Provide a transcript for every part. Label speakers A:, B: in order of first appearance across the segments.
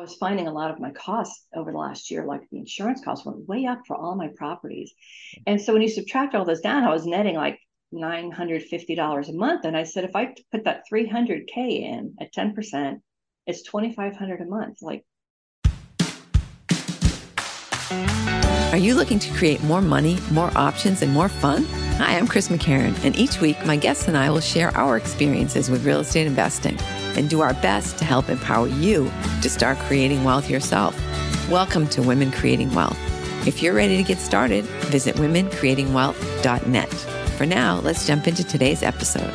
A: was finding a lot of my costs over the last year, like the insurance costs went way up for all my properties. And so when you subtract all those down, I was netting like $950 a month. And I said, if I put that 300K in at 10%, it's 2,500 a month. Like,
B: are you looking to create more money, more options, and more fun? Hi, I'm Chris McCarron, and each week my guests and I will share our experiences with real estate investing and do our best to help empower you to start creating wealth yourself. Welcome to Women Creating Wealth. If you're ready to get started, visit womencreatingwealth.net. For now, let's jump into today's episode.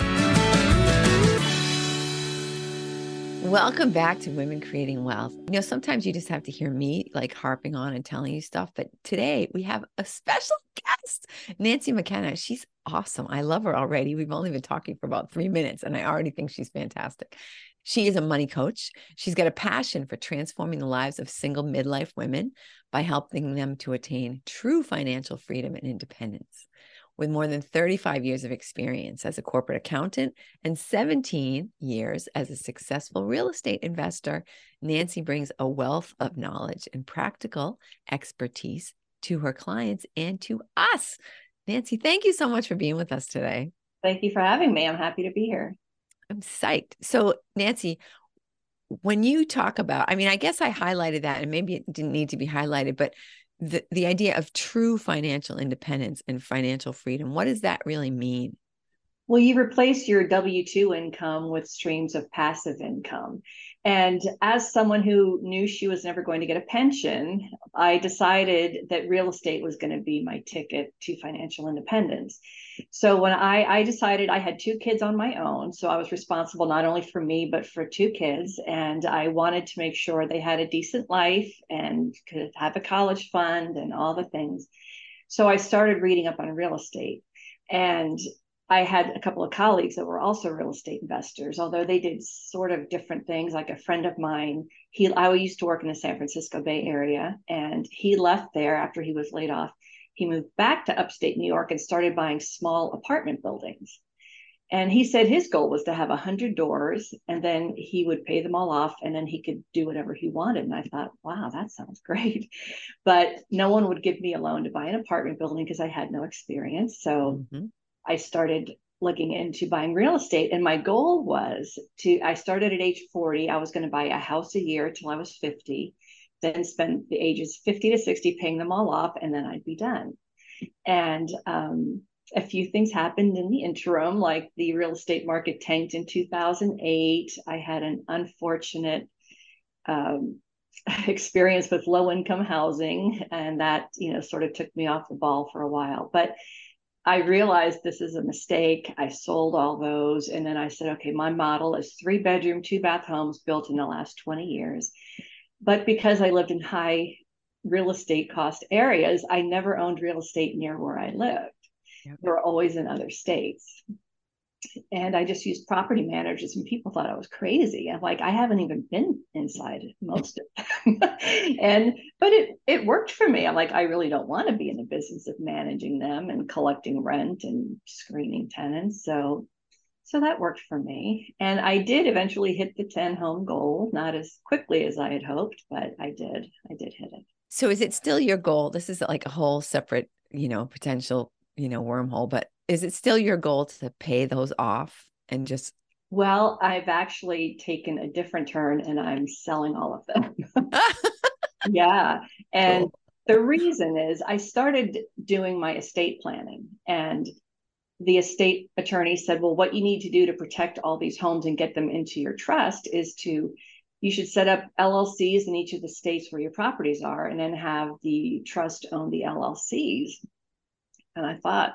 B: Welcome back to Women Creating Wealth. You know, sometimes you just have to hear me like harping on and telling you stuff, but today we have a special guest, Nancy McKenna. She's awesome. I love her already. We've only been talking for about three minutes, and I already think she's fantastic. She is a money coach. She's got a passion for transforming the lives of single midlife women by helping them to attain true financial freedom and independence with more than 35 years of experience as a corporate accountant and 17 years as a successful real estate investor, Nancy brings a wealth of knowledge and practical expertise to her clients and to us. Nancy, thank you so much for being with us today.
A: Thank you for having me. I'm happy to be here.
B: I'm psyched. So, Nancy, when you talk about, I mean, I guess I highlighted that and maybe it didn't need to be highlighted, but the, the idea of true financial independence and financial freedom, what does that really mean?
A: Well, you replace your W 2 income with streams of passive income. And as someone who knew she was never going to get a pension, I decided that real estate was going to be my ticket to financial independence. So when I, I decided I had two kids on my own, so I was responsible not only for me, but for two kids. And I wanted to make sure they had a decent life and could have a college fund and all the things. So I started reading up on real estate. And I had a couple of colleagues that were also real estate investors, although they did sort of different things. Like a friend of mine, he I used to work in the San Francisco Bay Area, and he left there after he was laid off. He moved back to upstate New York and started buying small apartment buildings. And he said his goal was to have a hundred doors, and then he would pay them all off, and then he could do whatever he wanted. And I thought, wow, that sounds great. But no one would give me a loan to buy an apartment building because I had no experience. So. Mm-hmm I started looking into buying real estate. And my goal was to, I started at age 40. I was going to buy a house a year till I was 50, then spend the ages 50 to 60 paying them all off, and then I'd be done. And um, a few things happened in the interim, like the real estate market tanked in 2008. I had an unfortunate um, experience with low income housing, and that, you know, sort of took me off the ball for a while. But I realized this is a mistake. I sold all those. And then I said, okay, my model is three bedroom, two bath homes built in the last 20 years. But because I lived in high real estate cost areas, I never owned real estate near where I lived. Yep. They were always in other states and I just used property managers, and people thought I was crazy. I'm like, I haven't even been inside most of them, and but it it worked for me. I'm like, I really don't want to be in the business of managing them and collecting rent and screening tenants. So, so that worked for me, and I did eventually hit the ten home goal, not as quickly as I had hoped, but I did. I did hit it.
B: So, is it still your goal? This is like a whole separate, you know, potential, you know, wormhole, but is it still your goal to pay those off and just
A: well i've actually taken a different turn and i'm selling all of them yeah and cool. the reason is i started doing my estate planning and the estate attorney said well what you need to do to protect all these homes and get them into your trust is to you should set up llcs in each of the states where your properties are and then have the trust own the llcs and i thought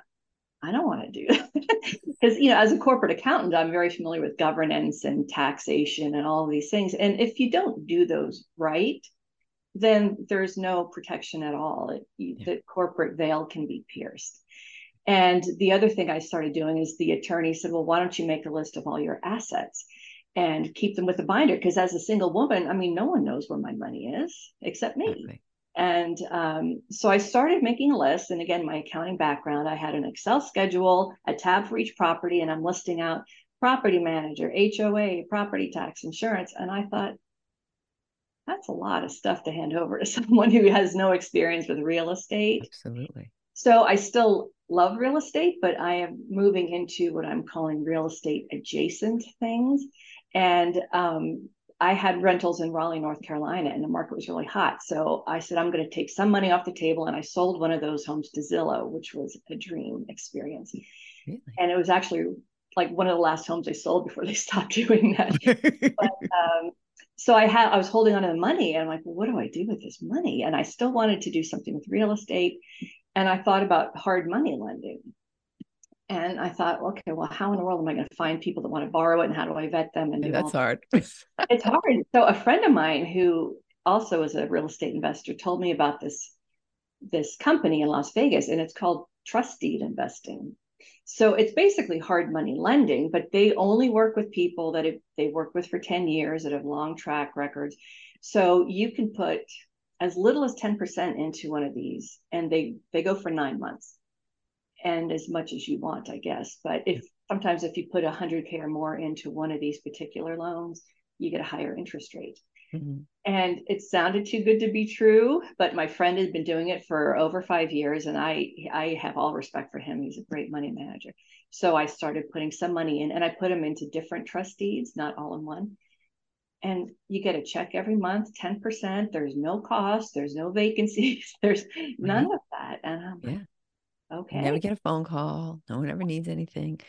A: I don't want to do that. Because you know as a corporate accountant I'm very familiar with governance and taxation and all of these things. And if you don't do those right then there's no protection at all. It, yeah. the corporate veil can be pierced and the other thing I started doing is the attorney said well why don't you make a list of all your assets and keep them with a binder because as a single woman I mean no one knows where my money is except me. And um, so I started making a list. And again, my accounting background, I had an Excel schedule, a tab for each property, and I'm listing out property manager, HOA, property tax, insurance. And I thought, that's a lot of stuff to hand over to someone who has no experience with real estate.
B: Absolutely.
A: So I still love real estate, but I am moving into what I'm calling real estate adjacent things. And um, I had rentals in Raleigh, North Carolina, and the market was really hot. So I said, I'm going to take some money off the table. And I sold one of those homes to Zillow, which was a dream experience. Really? And it was actually like one of the last homes I sold before they stopped doing that. but, um, so I had I was holding on to the money and I'm like, well, what do I do with this money? And I still wanted to do something with real estate. And I thought about hard money lending. And I thought, okay, well, how in the world am I going to find people that want to borrow it and how do I vet them? And,
B: that's hard.
A: it's hard. So a friend of mine who also is a real estate investor told me about this this company in Las Vegas and it's called trust deed investing. So it's basically hard money lending, but they only work with people that have, they work with for 10 years that have long track records. So you can put as little as 10% into one of these and they they go for 9 months. And as much as you want, I guess. But if sometimes if you put 100k or more into one of these particular loans, you get a higher interest rate. Mm-hmm. And it sounded too good to be true, but my friend had been doing it for over five years, and I I have all respect for him. He's a great money manager. So I started putting some money in, and I put them into different trust deeds not all in one. And you get a check every month, ten percent. There's no cost. There's no vacancies. There's none mm-hmm. of that. And I'm yeah. like, okay.
B: Never get a phone call. No one ever needs anything.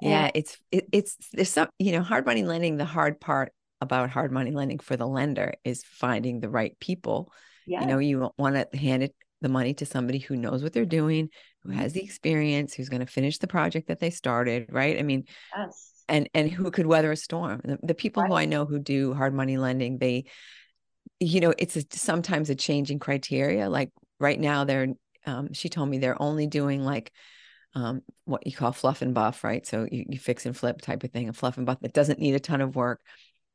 B: Yeah, it's it, it's there's some you know hard money lending. The hard part about hard money lending for the lender is finding the right people. Yes. You know, you want to hand it the money to somebody who knows what they're doing, who mm-hmm. has the experience, who's going to finish the project that they started, right? I mean, yes. And and who could weather a storm. The, the people right. who I know who do hard money lending, they you know, it's a, sometimes a changing criteria. Like right now they're um, she told me they're only doing like um, what you call fluff and buff, right? So you, you fix and flip type of thing, a fluff and buff that doesn't need a ton of work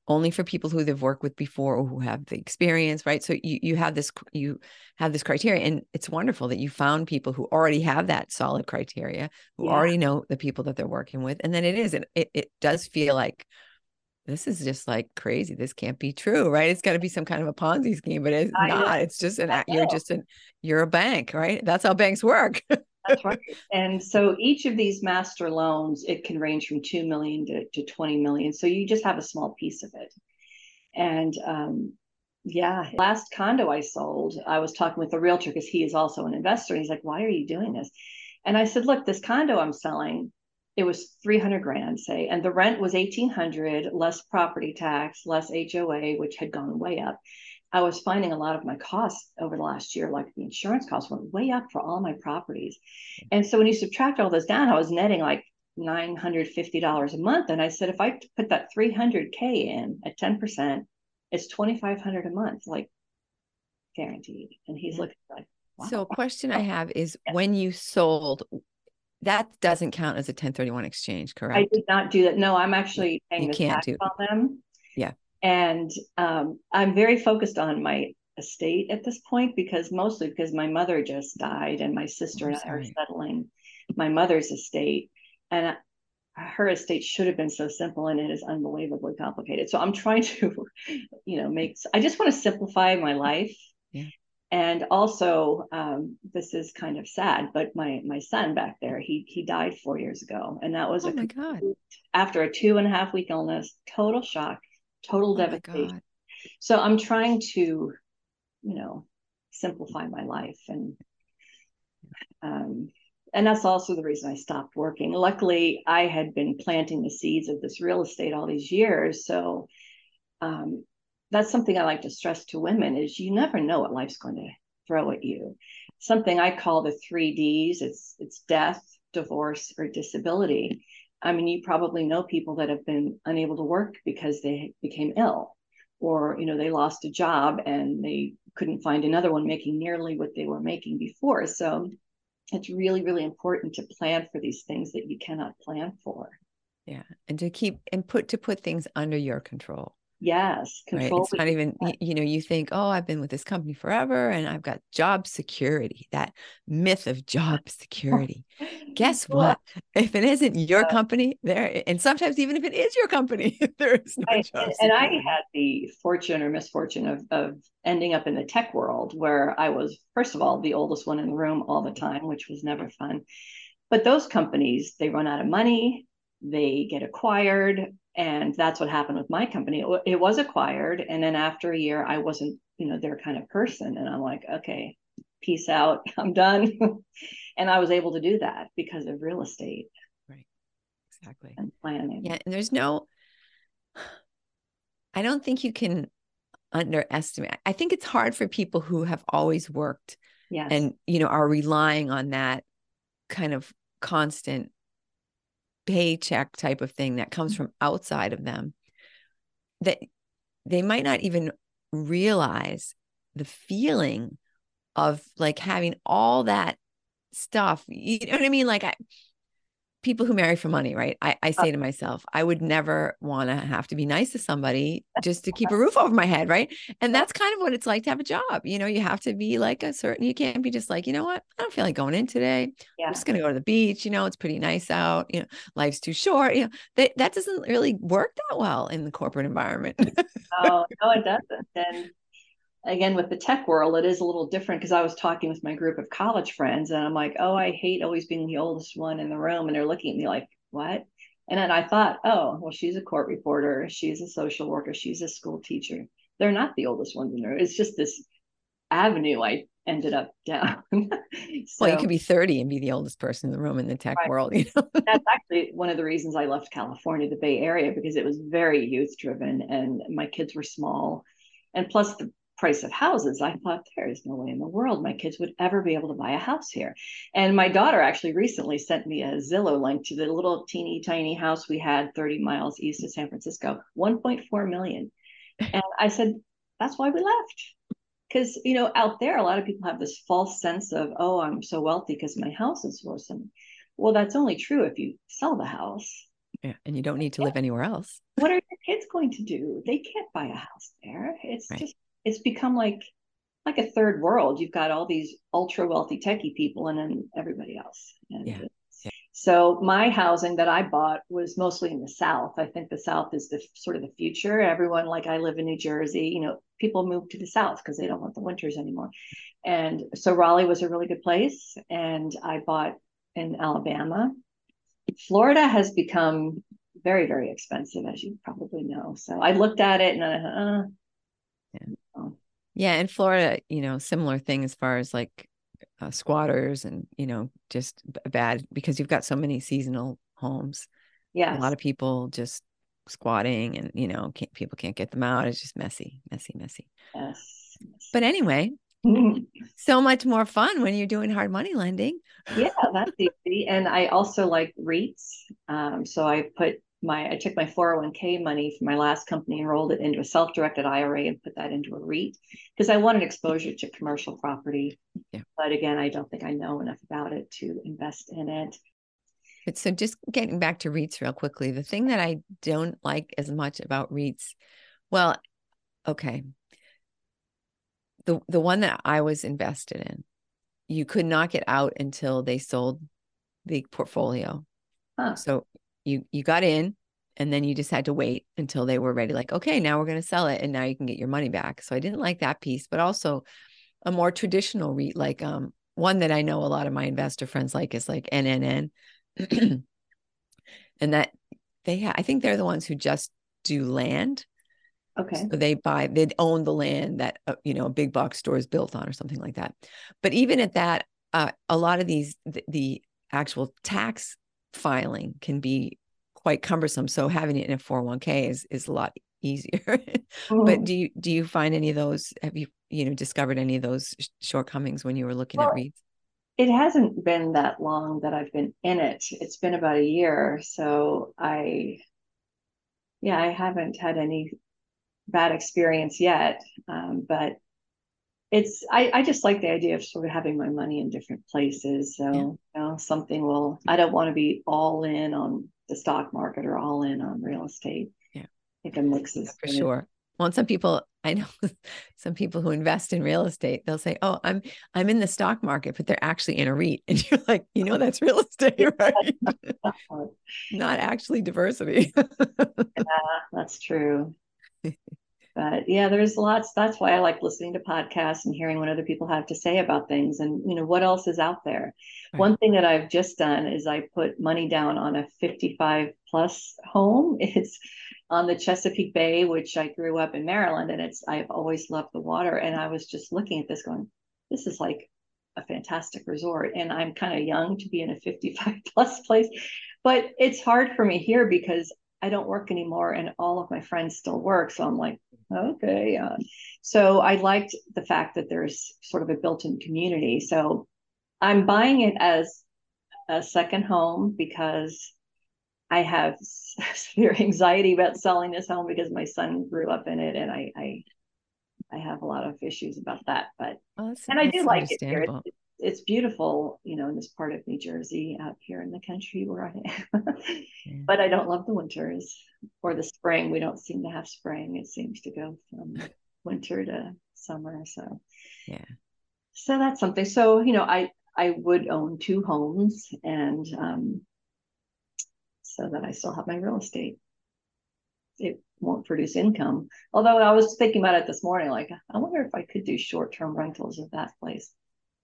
B: only for people who they've worked with before or who have the experience right? So you you have this you have this criteria and it's wonderful that you found people who already have that solid criteria who yeah. already know the people that they're working with and then it is and it, it does feel like this is just like crazy. This can't be true right? It's got to be some kind of a ponzi scheme but it's I not. Know. it's just an you're just an you're a bank right? That's how banks work
A: That's right. And so each of these master loans, it can range from 2 million to, to 20 million. So you just have a small piece of it. And um, yeah, last condo I sold, I was talking with the realtor because he is also an investor. He's like, why are you doing this? And I said, look, this condo I'm selling, it was 300 grand, say, and the rent was 1800, less property tax, less HOA, which had gone way up. I was finding a lot of my costs over the last year, like the insurance costs went way up for all my properties. And so when you subtract all those down, I was netting like $950 a month. And I said, if I put that 300K in at 10%, it's 2,500 a month, like guaranteed. And he's looking like,
B: wow. So a question I have is yes. when you sold, that doesn't count as a 1031 exchange, correct?
A: I did not do that. No, I'm actually paying you can't do on them.
B: Yeah.
A: And um, I'm very focused on my estate at this point because mostly because my mother just died and my sister and I are settling my mother's estate. And her estate should have been so simple and it is unbelievably complicated. So I'm trying to, you know, make, I just want to simplify my life.
B: Yeah.
A: And also, um, this is kind of sad, but my my son back there, he he died four years ago, and that was
B: oh
A: a
B: my God.
A: after a two and a half week illness, total shock total oh devastation. So I'm trying to, you know, simplify my life and um, and that's also the reason I stopped working. Luckily, I had been planting the seeds of this real estate all these years, so um, that's something I like to stress to women: is you never know what life's going to throw at you. Something I call the three Ds. It's it's death, divorce, or disability. I mean, you probably know people that have been unable to work because they became ill or, you know, they lost a job and they couldn't find another one making nearly what they were making before. So it's really, really important to plan for these things that you cannot plan for.
B: Yeah. And to keep and put to put things under your control.
A: Yes,
B: Right. It's not even, you know, you think, oh, I've been with this company forever and I've got job security, that myth of job security. Guess what? If it isn't your company, there, and sometimes even if it is your company, there is no
A: I,
B: job.
A: And I had the fortune or misfortune of, of ending up in the tech world where I was, first of all, the oldest one in the room all the mm-hmm. time, which was never fun. But those companies, they run out of money, they get acquired and that's what happened with my company. It, it, was acquired and then after a year i wasn't you know their kind of person and i'm like okay peace out i'm done. And i was able to do that because of real estate.
B: Right. Exactly.
A: And planning.
B: Yeah and there's no i don't think you can underestimate i think it's hard for people who have always worked
A: yes.
B: and you know are relying on that kind of constant paycheck type of thing that comes mm. from outside of them that they might not even realize the feeling of like having all that stuff you know what i mean like i people who marry for money, right? I, I uh say to myself, I would never want to have to be nice to somebody just to keep a roof over my head, right? And that's kind of what it's like to have a job. You know, you have to be like a certain, you can't be just like, you know what? I don't feel like going in today. Yeah. I'm just going to go to the beach. You know, it's pretty nice out. You know, life's too short. You know, that, that doesn't really work that well in the corporate environment.
A: no, no, it doesn't. And again with the tech world it is a little different because i was talking with my group of college friends and i'm like oh i hate always being the oldest one in the room and they're looking at me like what? And then i thought oh well she's a court reporter she's a social worker she's a school teacher. They're not the oldest ones in there it's just this avenue i ended up down. So,
B: well you could be 30 and be the oldest person in the room in the tech right. world you know?
A: That's actually one of the reasons i left california the bay area because it was very youth driven and my kids were small. And plus the price of houses, I thought there is no way in the world my kids would ever be able to buy a house here. And my daughter actually recently sent me a Zillow link to the little teeny tiny house we had 30 miles east of San Francisco, 1.4 million. And I said, that's why we left. Because, you know, out there, a lot of people have this false sense of, oh, I'm so wealthy because my house is worth something. Well, that's only true if you sell the house.
B: Yeah, and you don't need to live anywhere else.
A: What are your kids going to do? They can't buy a house there. It's right. just it's become like like a third world. You've got all these ultra wealthy techie people and then everybody else. And
B: yeah. yeah.
A: So my housing that I bought was mostly in the South. I think the South is the sort of the future. Everyone, like I live in New Jersey, you know, people move to the South because they don't want the winters anymore. And so Raleigh was a really good place. And I bought in Alabama. Florida has become very, very expensive, as you probably know. So I looked at it and I, uh.
B: Yeah, in Florida, you know, similar thing as far as like uh, squatters and you know just bad because you've got so many seasonal homes.
A: Yeah,
B: a lot of people just squatting, and you know, can't, people can't get them out. It's just messy, messy, messy.
A: Yes.
B: But anyway, so much more fun when you're doing hard money lending.
A: yeah, that's easy. And I also like REITs. Um, so I put my I took my 401k money from my last company and rolled it into a self-directed IRA and put that into a REIT because I wanted exposure to commercial property.
B: Yeah.
A: But again, I don't think I know enough about it to invest in it.
B: But so just getting back to REITs real quickly, the thing that I don't like as much about REITs, well, okay. The the one that I was invested in, you could not get out until they sold the portfolio. Huh. So you you got in and then you just had to wait until they were ready like okay now we're going to sell it and now you can get your money back. So i didn't like that piece but also a more traditional REIT like um one that i know a lot of my investor friends like is like nnn and that they ha- i think they're the ones who just do land.
A: Okay.
B: So they buy they own the land that uh, you know a big box store is built on or something like that. But even at that uh, a lot of these the, the actual tax filing can be quite cumbersome. So having it in a 401k is is a lot easier. mm-hmm. But do you do you find any of those? Have you you know discovered any of those shortcomings when you were looking well, at REITs?
A: It hasn't been that long that I've been in it. It's been about a year, so I, yeah, I haven't had any bad experience yet. Um, but it's I, I just like the idea of sort of having my money in different places. So yeah. you know, something will I don't want to be all in on the stock market or all in on real estate.
B: Yeah.
A: i think a mix is
B: for
A: good.
B: sure. Well, some people I know some people who invest in real estate, they'll say, Oh, I'm I'm in the stock market, but they're actually in a REIT. And you're like, you know, that's real estate, right? Not actually diversity.
A: yeah, that's true. But yeah, there's lots. That's why I like listening to podcasts and hearing what other people have to say about things and, you know, what else is out there. Right. One thing that I've just done is I put money down on a 55 plus home. It's on the Chesapeake Bay, which I grew up in Maryland, and it's, I've always loved the water. And I was just looking at this going, this is like a fantastic resort. And I'm kind of young to be in a 55 plus place, but it's hard for me here because I don't work anymore and all of my friends still work. So I'm like, okay. Uh, so I liked the fact that there's sort of a built in community. So I'm buying it as a second home because I have severe anxiety about selling this home because my son grew up in it and I, I, I have a lot of issues about that, but, and I do like it here. It's, it's, beautiful, you know, in this part of New Jersey out here in the country where I am, yeah. but I don't love the winters or the spring. We don't seem to have spring. It seems to go from winter to summer. So,
B: yeah.
A: So that's something. So, you know, I, I would own two homes and, um, so that I still have my real estate. It won't produce income. Although I was thinking about it this morning, like, I wonder if I could do short term rentals at that place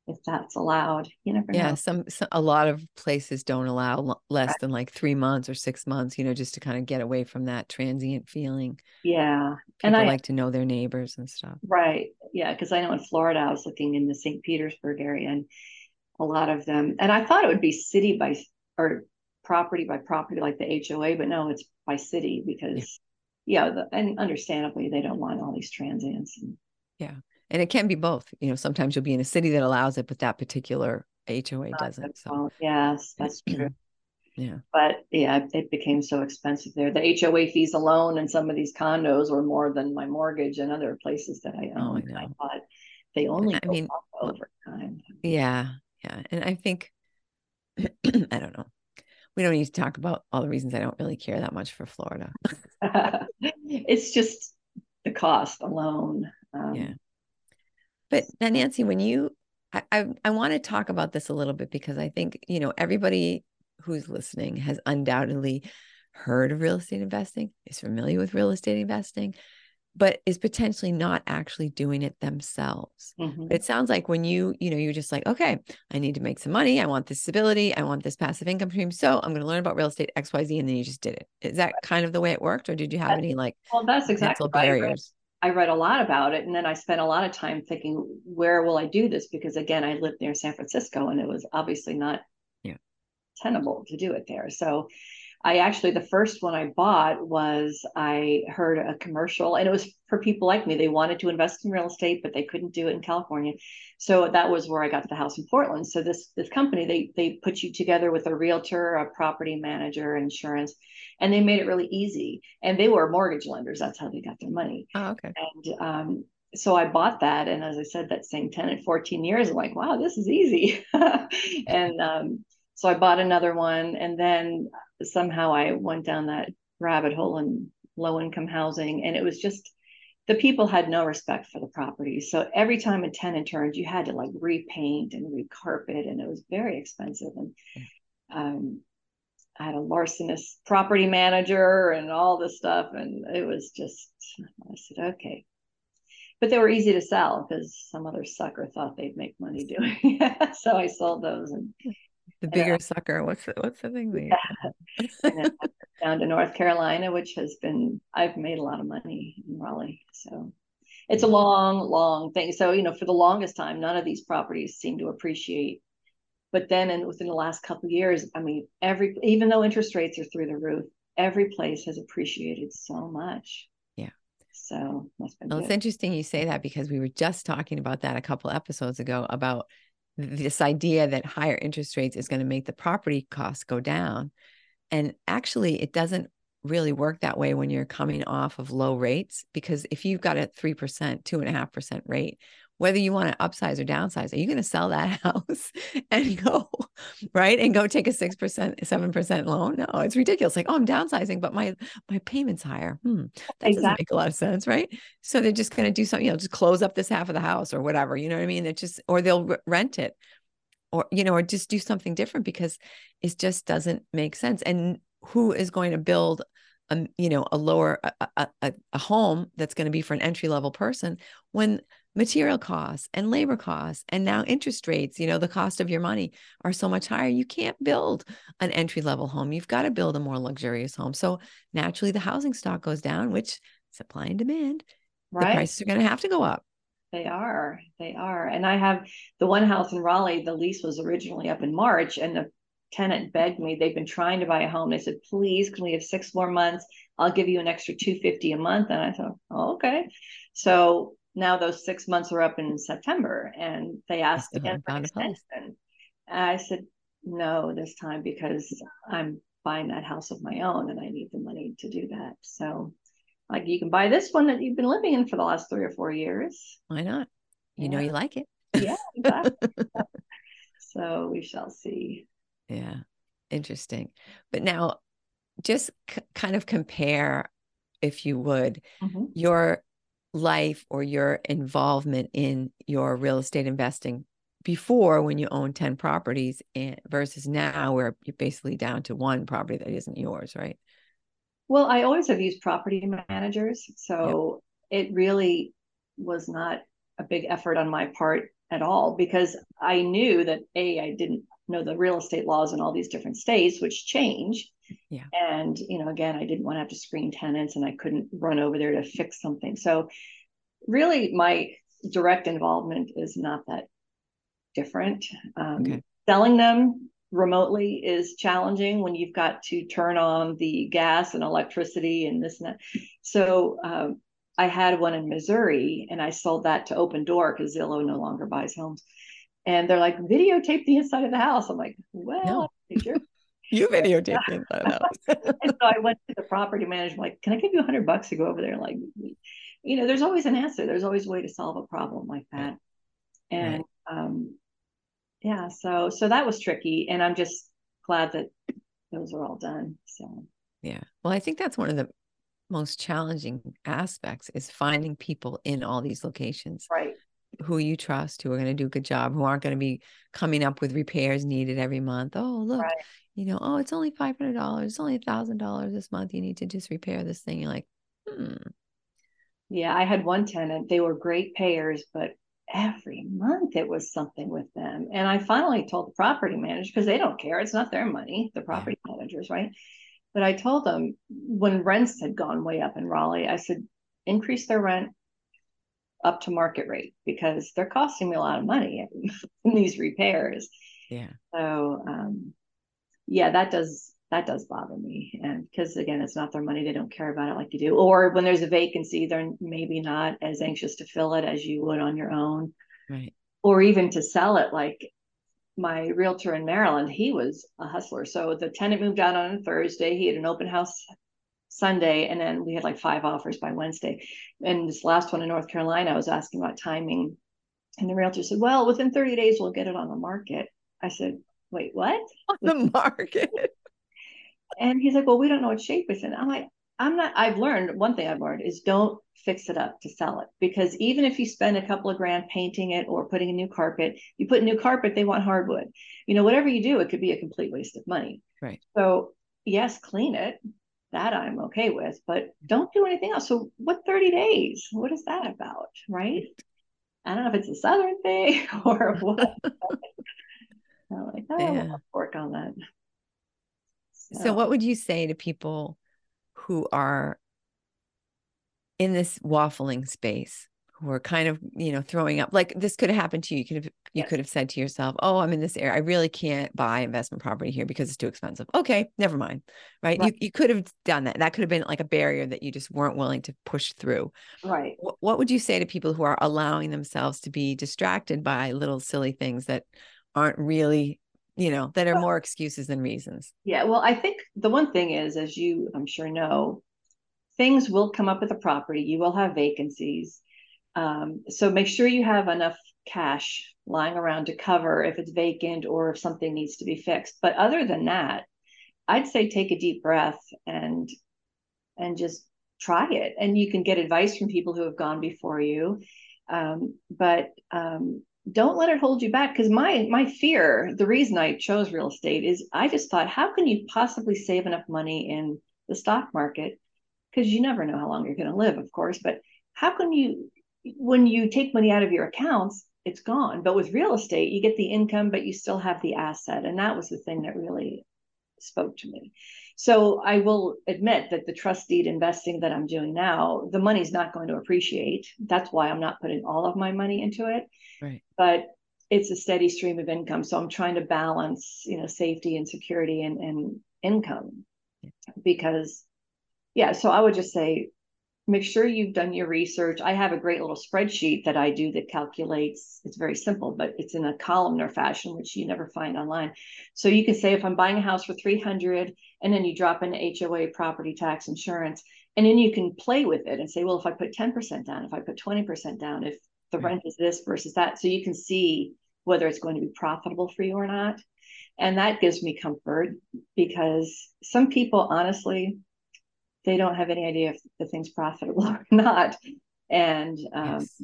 A: if that's allowed. You never
B: yeah,
A: know.
B: some, some a lot of places don't allow less right. than like three months or six months. You know, just to kind of get away from that transient feeling.
A: Yeah,
B: people and I like to know their neighbors and stuff.
A: Right. Yeah, because I know in Florida, I was looking in the St. Petersburg area, and a lot of them, and I thought it would be city by or property by property like the HOA, but no, it's by city because yeah, yeah the, and understandably they don't want all these transients. And,
B: yeah. And it can be both. You know, sometimes you'll be in a city that allows it, but that particular HOA doesn't. So
A: yes, that's true.
B: yeah.
A: But yeah, it became so expensive there. The HOA fees alone and some of these condos were more than my mortgage and other places that I own. Oh, I, I thought they only I mean over time.
B: Yeah. Yeah. And I think I don't know we don't need to talk about all the reasons I don't really care that much for Florida.
A: it's just the cost alone.
B: Um, yeah. But now, Nancy, when you, I, I, I want to talk about this a little bit because I think, you know, everybody who's listening has undoubtedly heard of real estate investing, is familiar with real estate investing, but is potentially not actually doing it themselves. Mm-hmm. It sounds like when you, you know, you're just like, okay, I need to make some money. I want this stability. I want this passive income stream. So I'm going to learn about real estate XYZ. And then you just did it. Is that kind of the way it worked? Or did you have any like,
A: well, that's exactly barriers? I read, a lot about it. And then I spent a lot of time thinking, where will I do this? Because again, I lived near San Francisco and it was obviously not
B: yeah.
A: tenable to do it there. So I actually, the first one I bought was I heard a commercial, and it was for people like me. They wanted to invest in real estate, but they couldn't do it in California. So that was where I got the house in Portland. So this this company, they they put you together with a realtor, a property manager, insurance, and they made it really easy. And they were mortgage lenders. That's how they got their money.
B: Oh, okay.
A: And um, so I bought that, and as I said, that same 10 and 14 years, I'm like, wow, this is easy. and um, so I bought another one, and then somehow I went down that rabbit hole in low income housing, and it was just the people had no respect for the property. So every time a tenant turned, you had to like repaint and recarpet, and it was very expensive. And um, I had a larcenous property manager and all this stuff, and it was just I said, okay. But they were easy to sell because some other sucker thought they'd make money doing it. so I sold those and
B: the bigger sucker. What's the, what's the thing? Yeah.
A: down to North Carolina, which has been I've made a lot of money in Raleigh. So it's a mm-hmm. long, long thing. So you know, for the longest time, none of these properties seem to appreciate. But then, and within the last couple of years, I mean, every even though interest rates are through the roof, every place has appreciated so much.
B: Yeah.
A: So
B: well, good. it's interesting you say that because we were just talking about that a couple episodes ago about this idea that higher interest rates is going to make the property costs go down. And actually, it doesn't really work that way when you're coming off of low rates because if you've got a 3% 2.5% rate whether you want to upsize or downsize, are you going to sell that house and go right and go take a six percent, seven percent loan? No, it's ridiculous. Like, oh, I'm downsizing, but my my payment's higher. Hmm, that exactly. doesn't make a lot of sense, right? So they're just going to do something, you know, just close up this half of the house or whatever. You know what I mean? It just or they'll rent it, or you know, or just do something different because it just doesn't make sense. And who is going to build a you know a lower a, a, a home that's going to be for an entry level person when material costs and labor costs and now interest rates you know the cost of your money are so much higher. You can't build an entry level home. You've got to build a more luxurious home. So naturally the housing stock goes down which supply and demand right. the prices are going to have to go up.
A: They are. They are. And i have the one house in raleigh the lease was originally up in march and the tenant begged me they've been trying to buy a home. They said please can we have six more months? I'll give you an extra 250 a month. And i thought oh, okay. So now those six months are up in September and they asked again for an extension. I said, no, this time because I'm buying that house of my own and I need the money to do that. So like you can buy this one that you've been living in for the last three or four years.
B: Why not? You yeah. know you like it.
A: yeah, exactly. so we shall see.
B: Yeah. Interesting. But now just c- kind of compare if you would mm-hmm. your life or your involvement in your real estate investing before when you own 10 properties and versus now where you're basically down to one property that isn't yours, right?
A: Well, I always have used property managers. So yep. it really was not a big effort on my part at all because I knew that A, I didn't know the real estate laws in all these different states, which change.
B: Yeah.
A: And, you know, again, I didn't want to have to screen tenants and I couldn't run over there to fix something. So really my direct involvement is not that different. Um, okay. Selling them remotely is challenging when you've got to turn on the gas and electricity and this and that. So um, I had one in Missouri and I sold that to Opendoor because Zillow no longer buys homes. And they're like, videotape the inside of the house. I'm like, well, no. sure.
B: you videotaped the inside of the house.
A: and so I went to the property manager, like, can I give you a hundred bucks to go over there? Like, you know, there's always an answer. There's always a way to solve a problem like that. And right. um, yeah, so so that was tricky. And I'm just glad that those are all done. So
B: yeah. Well, I think that's one of the most challenging aspects is finding people in all these locations.
A: Right
B: who you trust, who are going to do a good job, who aren't going to be coming up with repairs needed every month. Oh, look, right. you know, oh, it's only five hundred dollars, it's only a thousand dollars this month. You need to just repair this thing. You're like, hmm.
A: Yeah, I had one tenant. They were great payers, but every month it was something with them. And I finally told the property manager because they don't care. It's not their money, the property yeah. managers, right? But I told them when rents had gone way up in Raleigh, I said, increase their rent up to market rate because they're costing me a lot of money in these repairs.
B: Yeah.
A: So um, yeah, that does that does bother me. And because again, it's not their money, they don't care about it like you do. Or when there's a vacancy, they're maybe not as anxious to fill it as you would on your own.
B: Right.
A: Or even to sell it like my realtor in Maryland, he was a hustler. So the tenant moved out on a Thursday. He had an open house Sunday, and then we had like five offers by Wednesday. And this last one in North Carolina, I was asking about timing, and the realtor said, "Well, within 30 days, we'll get it on the market." I said, "Wait, what?"
B: On the market.
A: and he's like, "Well, we don't know what shape it's in." I'm like, "I'm not." I've learned one thing. I've learned is don't fix it up to sell it because even if you spend a couple of grand painting it or putting a new carpet, you put new carpet, they want hardwood. You know, whatever you do, it could be a complete waste of money.
B: Right.
A: So yes, clean it, that I'm okay with, but don't do anything else. So what 30 days? What is that about? Right. I don't know if it's a Southern thing or what. I'm like, oh, yeah. I'll work on that.
B: So. so what would you say to people who are in this waffling space who are kind of you know throwing up like this could have happened to you you could have you yes. could have said to yourself oh i'm in this area i really can't buy investment property here because it's too expensive okay never mind right, right. You, you could have done that that could have been like a barrier that you just weren't willing to push through
A: right
B: what, what would you say to people who are allowing themselves to be distracted by little silly things that aren't really you know, that are more excuses than reasons.
A: Yeah. Well, I think the one thing is, as you I'm sure know, things will come up with a property. You will have vacancies. Um, so make sure you have enough cash lying around to cover if it's vacant or if something needs to be fixed. But other than that, I'd say take a deep breath and and just try it. And you can get advice from people who have gone before you. Um, but um, don't let it hold you back because my my fear the reason i chose real estate is i just thought how can you possibly save enough money in the stock market because you never know how long you're going to live of course but how can you when you take money out of your accounts it's gone. But with real estate you get the income but you still have the asset. And that was the thing that really spoke to me. So i will admit that the trust deed investing that i'm doing now the money's not going to appreciate. That's why i'm not putting all of my money into it.
B: Right.
A: But it's a steady stream of income. So I'm trying to balance, you know, safety and security and, and income. Because yeah, so I would just say make sure you've done your research. I have a great little spreadsheet that I do that calculates, it's very simple, but it's in a columnar fashion, which you never find online. So you can say if I'm buying a house for 300 and then you drop in HOA property tax insurance, and then you can play with it and say, well, if I put 10% down, if I put 20% down, if the rent is this versus that. So you can see whether it's going to be profitable for you or not. And that gives me comfort because some people, honestly, they don't have any idea if the thing's profitable or not. And um, yes.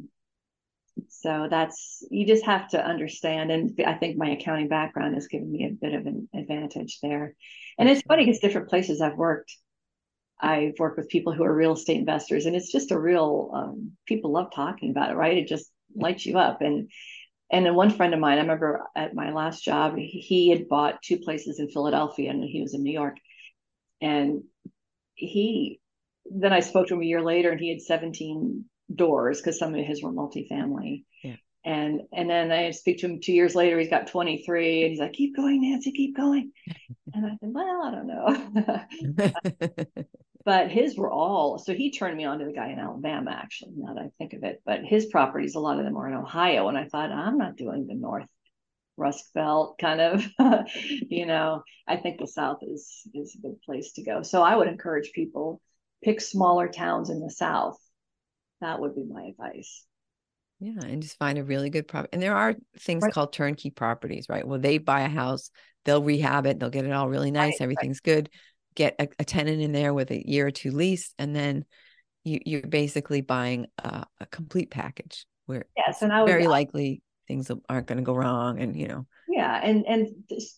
A: so that's, you just have to understand. And I think my accounting background has given me a bit of an advantage there. And it's funny because different places I've worked, I've worked with people who are real estate investors, and it's just a real um, people love talking about it, right? It just lights you up. And and then one friend of mine, I remember at my last job, he had bought two places in Philadelphia, and he was in New York. And he then I spoke to him a year later, and he had 17 doors because some of his were multifamily. Yeah. And and then I speak to him two years later, he's got 23, and he's like, "Keep going, Nancy, keep going." and I said, "Well, I don't know." but his were all so he turned me on to the guy in Alabama actually now that I think of it but his properties a lot of them are in Ohio and I thought I'm not doing the North Rust Belt kind of you know I think the South is is a good place to go. So I would encourage people pick smaller towns in the South. That would be my advice.
B: Yeah and just find a really good property and there are things right. called turnkey properties right? Well they buy a house they'll rehab it they'll get it all really nice right, everything's right. good. Get a, a, tenant in there with a year or two lease, and then you, you're basically buying a, a complete package where
A: yes, and I would,
B: very likely things aren't going to go wrong, and you know.
A: Yeah, and and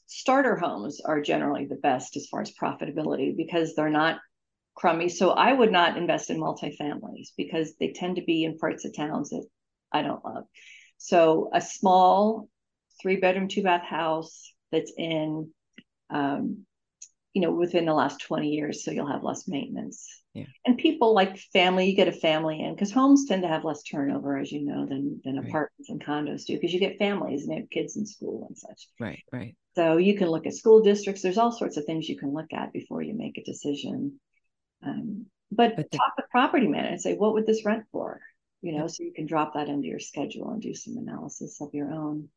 A: starter homes are generally the best as far as profitability because they're not crummy. So I would not invest in multifamilies because they tend to be in parts of towns that I don't love. So a small three bedroom, two bath house that's in um, you know, within the last 20 years, so you'll have less maintenance.
B: Yeah.
A: And people like family, you get a family in because homes tend to have less turnover, as you know, than than right. apartments and condos do, because you get families and they have kids in school and such.
B: Right, right.
A: So you can look at school districts. There's all sorts of things you can look at before you make a decision. Um, but, but the, talk with property manager and say, what would this rent for? You know, yeah. so you can drop that into your schedule and do some analysis of your own.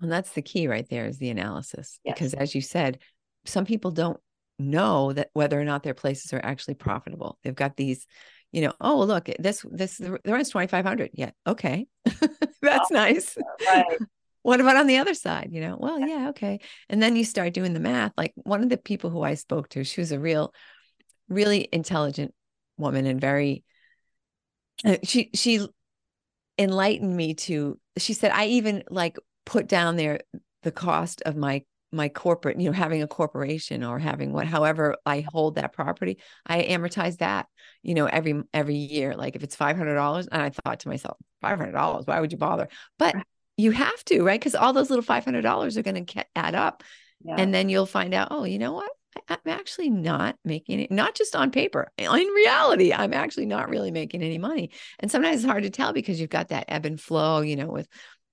B: Well, that's the key right there is the analysis. Yes. Because as you said, some people don't know that whether or not their places are actually profitable. They've got these, you know, oh look, this this the rent's twenty five hundred. Yeah, okay, that's oh, nice. Right. what about on the other side? You know, well, yeah, okay. And then you start doing the math. Like one of the people who I spoke to, she was a real, really intelligent woman and very. Uh, she she enlightened me to. She said I even like put down there the cost of my my corporate, you know, having a corporation or having what, however I hold that property, I amortize that, you know, every every year. Like if it's five hundred dollars, and I thought to myself, five hundred dollars, why would you bother? But you have to, right? Because all those little five hundred dollars are going to add up, yeah. and then you'll find out, oh, you know what? I'm actually not making it, not just on paper. In reality, I'm actually not really making any money. And sometimes it's hard to tell because you've got that ebb and flow, you know, with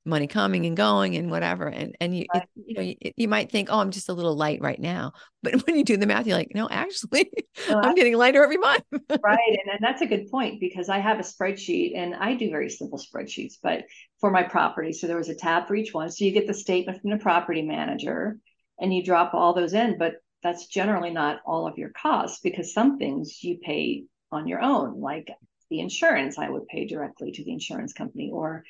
B: money coming and going and whatever. And and you right. it, you know you, you, might think, oh, I'm just a little light right now, but when you do the math, you're like, no, actually, no, I'm getting lighter every month.
A: right, and, and that's a good point because I have a spreadsheet and I do very simple spreadsheets, but for my property, so there was a tab for each one. So you get the statement from the property manager, and you drop all those in, but that's generally not all of your costs because some things you pay on your own, like the insurance I would pay directly to the insurance company or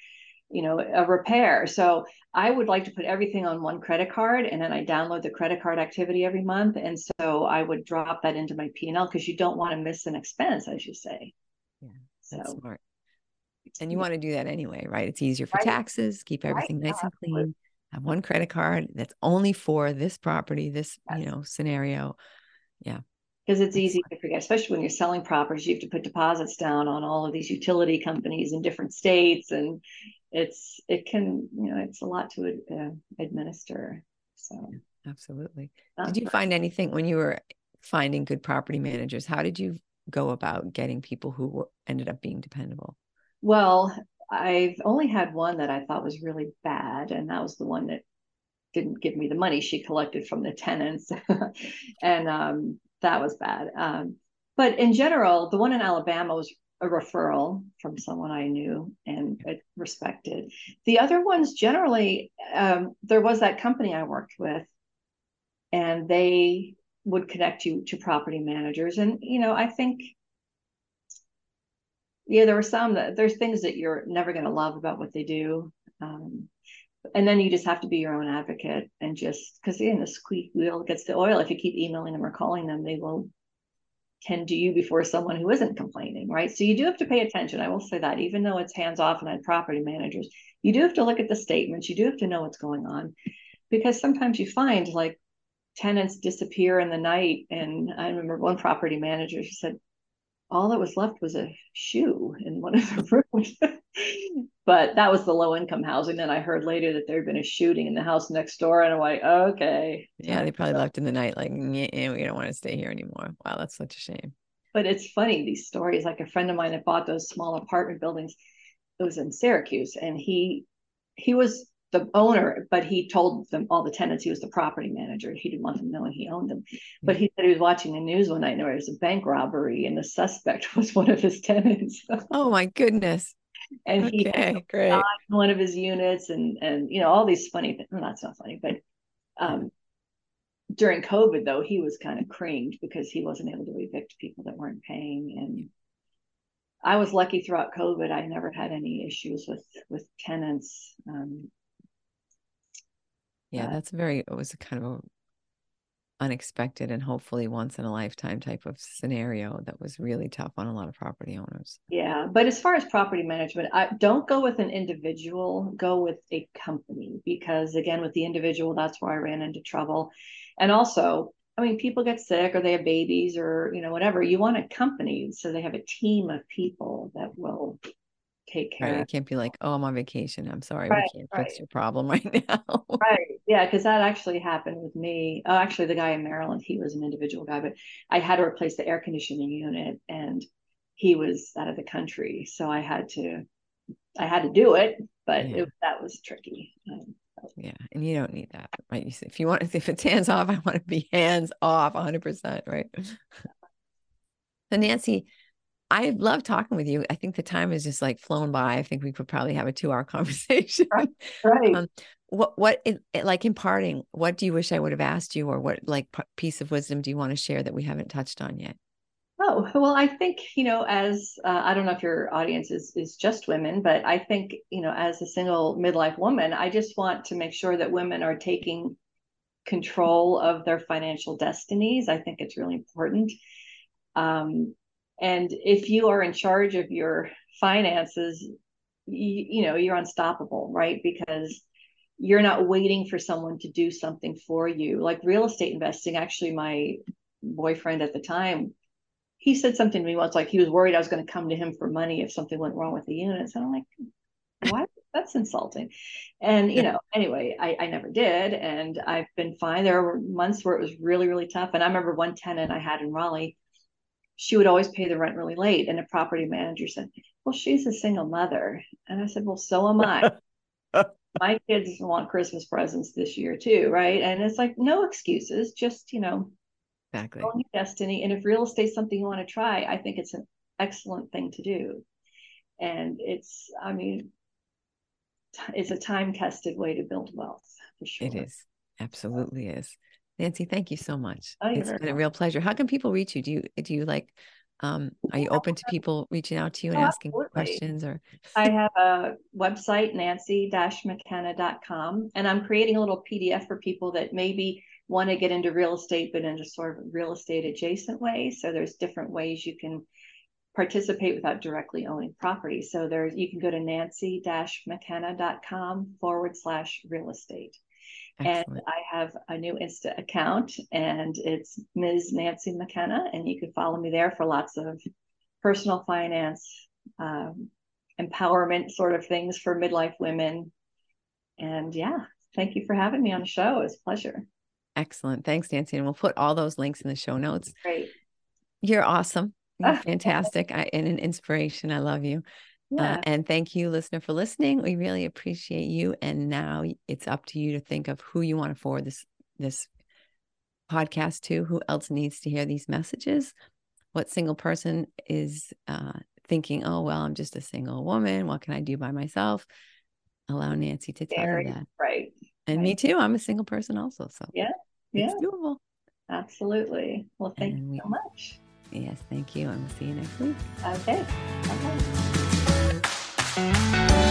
A: you know a repair. So i would like to put everything on one credit card and then i download the credit card activity every month. And so i would drop that into my p&l because you don't want to miss an expense as you say.
B: Yeah that's so, smart. And you want to do that anyway right? It's easier for right. taxes keep everything right. nice and clean have one credit card that's only for this property this yes. you know scenario. Yeah.
A: Because it's easy to forget, especially when you're selling properties. You have to put deposits down on all of these utility companies in different states, and it's it can you know it's a lot to uh, administer. So
B: absolutely. Did you find anything when you were finding good property managers? How did you go about getting people who were, ended up being dependable?
A: Well, I've only had one that I thought was really bad, and that was the one that didn't give me the money she collected from the tenants, and um, that was bad. Um, but in general, the one in Alabama was a referral from someone I knew and respected. The other ones generally, um, there was that company I worked with, and they would connect you to property managers. And you know, I think, yeah, there were some that there's things that you're never going to love about what they do. Um, and then you just have to be your own advocate and just because in the squeak wheel gets the oil if you keep emailing them or calling them they will to you before someone who isn't complaining right? So you do have to pay attention. I will say that even though it's hands off and on property managers you do have to look at the statements. You do have to know what's going on because sometimes you find like tenants disappear in the night. And i remember one property manager she said all that was left was a shoe in one of the rooms. But that was the low income housing. Then I heard later that there had been a shooting in the house next door, and I'm like, okay.
B: Yeah, they probably left in the night, like, we don't want to stay here anymore. Wow, that's such a shame.
A: But it's funny these stories. Like a friend of mine that bought those small apartment buildings. It was in Syracuse, and he he was the owner, but he told them all the tenants he was the property manager. He didn't want them knowing he owned them. Hmm. But he said he was watching the news one night and there was a bank robbery and the suspect was one of his tenants.
B: oh my goodness.
A: And he okay, great. one of his units and and you know all these funny things. Well, that's not funny, but um during COVID though, he was kind of creamed because he wasn't able to evict people that weren't paying. And I was lucky throughout COVID. I never had any issues with with tenants. Um,
B: yeah, that's very, it was a kind of a unexpected and hopefully once in a lifetime type of scenario that was really tough on a lot of property owners.
A: Yeah, but as far as property management, I don't go with an individual, go with a company because again with the individual that's where I ran into trouble. And also, I mean people get sick or they have babies or you know whatever. You want a company so they have a team of people that will take care.
B: Right.
A: It
B: can't be like, oh, I'm on vacation. I'm sorry, right, we can't right. fix your problem right now.
A: right. Yeah, because that actually happened with me. Oh, actually, the guy in Maryland, he was an individual guy, but I had to replace the air conditioning unit, and he was out of the country, so I had to, I had to do it, but yeah. it, that was tricky. Um,
B: yeah, and you don't need that, right? You say if you want, if it's hands off, I want to be hands off, 100, percent right? So Nancy, I love talking with you. I think the time is just like flown by. I think we could probably have a two hour conversation.
A: Right. right. Um,
B: what, what, it, like imparting, what do you wish I would have asked you or what like piece of wisdom do you want to share that we haven't touched on yet?
A: Oh, well, I think, you know, as uh, I don't know if your audience is, is just women, but I think, you know, as a single midlife woman, I just want to make sure that women are taking control of their financial destinies. I think it's really important. Um, and if you are in charge of your finances you, you know you're unstoppable right? Because you're not waiting for someone to do something for you. Like real estate investing actually my boyfriend at the time he said something to me once like he was worried i was going to come to him for money if something went wrong with the units. And i'm like what that's insulting. And you know anyway I, I never did. And i've been fine. There were months where it was really really tough. And i remember one tenant i had in raleigh she would always pay the rent really late. And the property manager said, Well, she's a single mother. And I said, Well, so am I. my kids want Christmas presents this year too, right? And it's like no excuses, just you know,
B: exactly
A: own your destiny. And if real estate's something you want to try, I think it's an excellent thing to do. And it's, I mean, it's a time tested way to build wealth for sure.
B: It is. Absolutely is. Nancy, thank you so much.
A: Oh,
B: it's been a real pleasure. How can people reach you? Do you do you like um are you open to people reaching out to you and
A: Oh,
B: asking
A: absolutely.
B: questions or
A: I have a website, nancy-mckenna.com, and I'm creating a little PDF for people that maybe want to get into real estate, but in a sort of real estate adjacent way. So there's different ways you can participate without directly owning property. So there you can go to nancy-mckenna.com forward slash real estate.
B: Excellent.
A: And I have a new Insta account and it's Ms. Nancy McKenna. And you can follow me there for lots of personal finance, um, empowerment sort of things for midlife women. And yeah, thank you for having me on the show. It was a pleasure.
B: Excellent. Thanks, Nancy. And we'll put all those links in the show notes.
A: Great.
B: You're awesome. You're fantastic I, and an inspiration. I love you.
A: Yeah.
B: Uh, and thank you, listener, for listening. We really appreciate you. And now it's up to you to think of who you want to forward this this podcast to. Who else needs to hear these messages? What single person is uh, thinking, "Oh well, I'm just a single woman. What can I do by myself?" Allow Nancy to tell
A: Very
B: you that.
A: right.
B: And me too. I'm a single person also, so
A: Yeah.
B: it's
A: Yeah,
B: doable.
A: absolutely. Well, thank
B: And
A: you
B: we-
A: so much.
B: Yes, thank you. And we'll see you next week.
A: Okay. Bye-bye.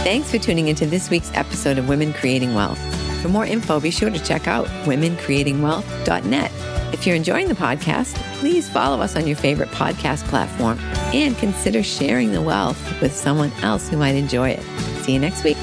B: Thanks for tuning into this week's episode of Women Creating Wealth. For more info, be sure to check out womencreatingwealth.net. If you're enjoying the podcast, please follow us on your favorite podcast platform and consider sharing the wealth with someone else who might enjoy it. See you next week.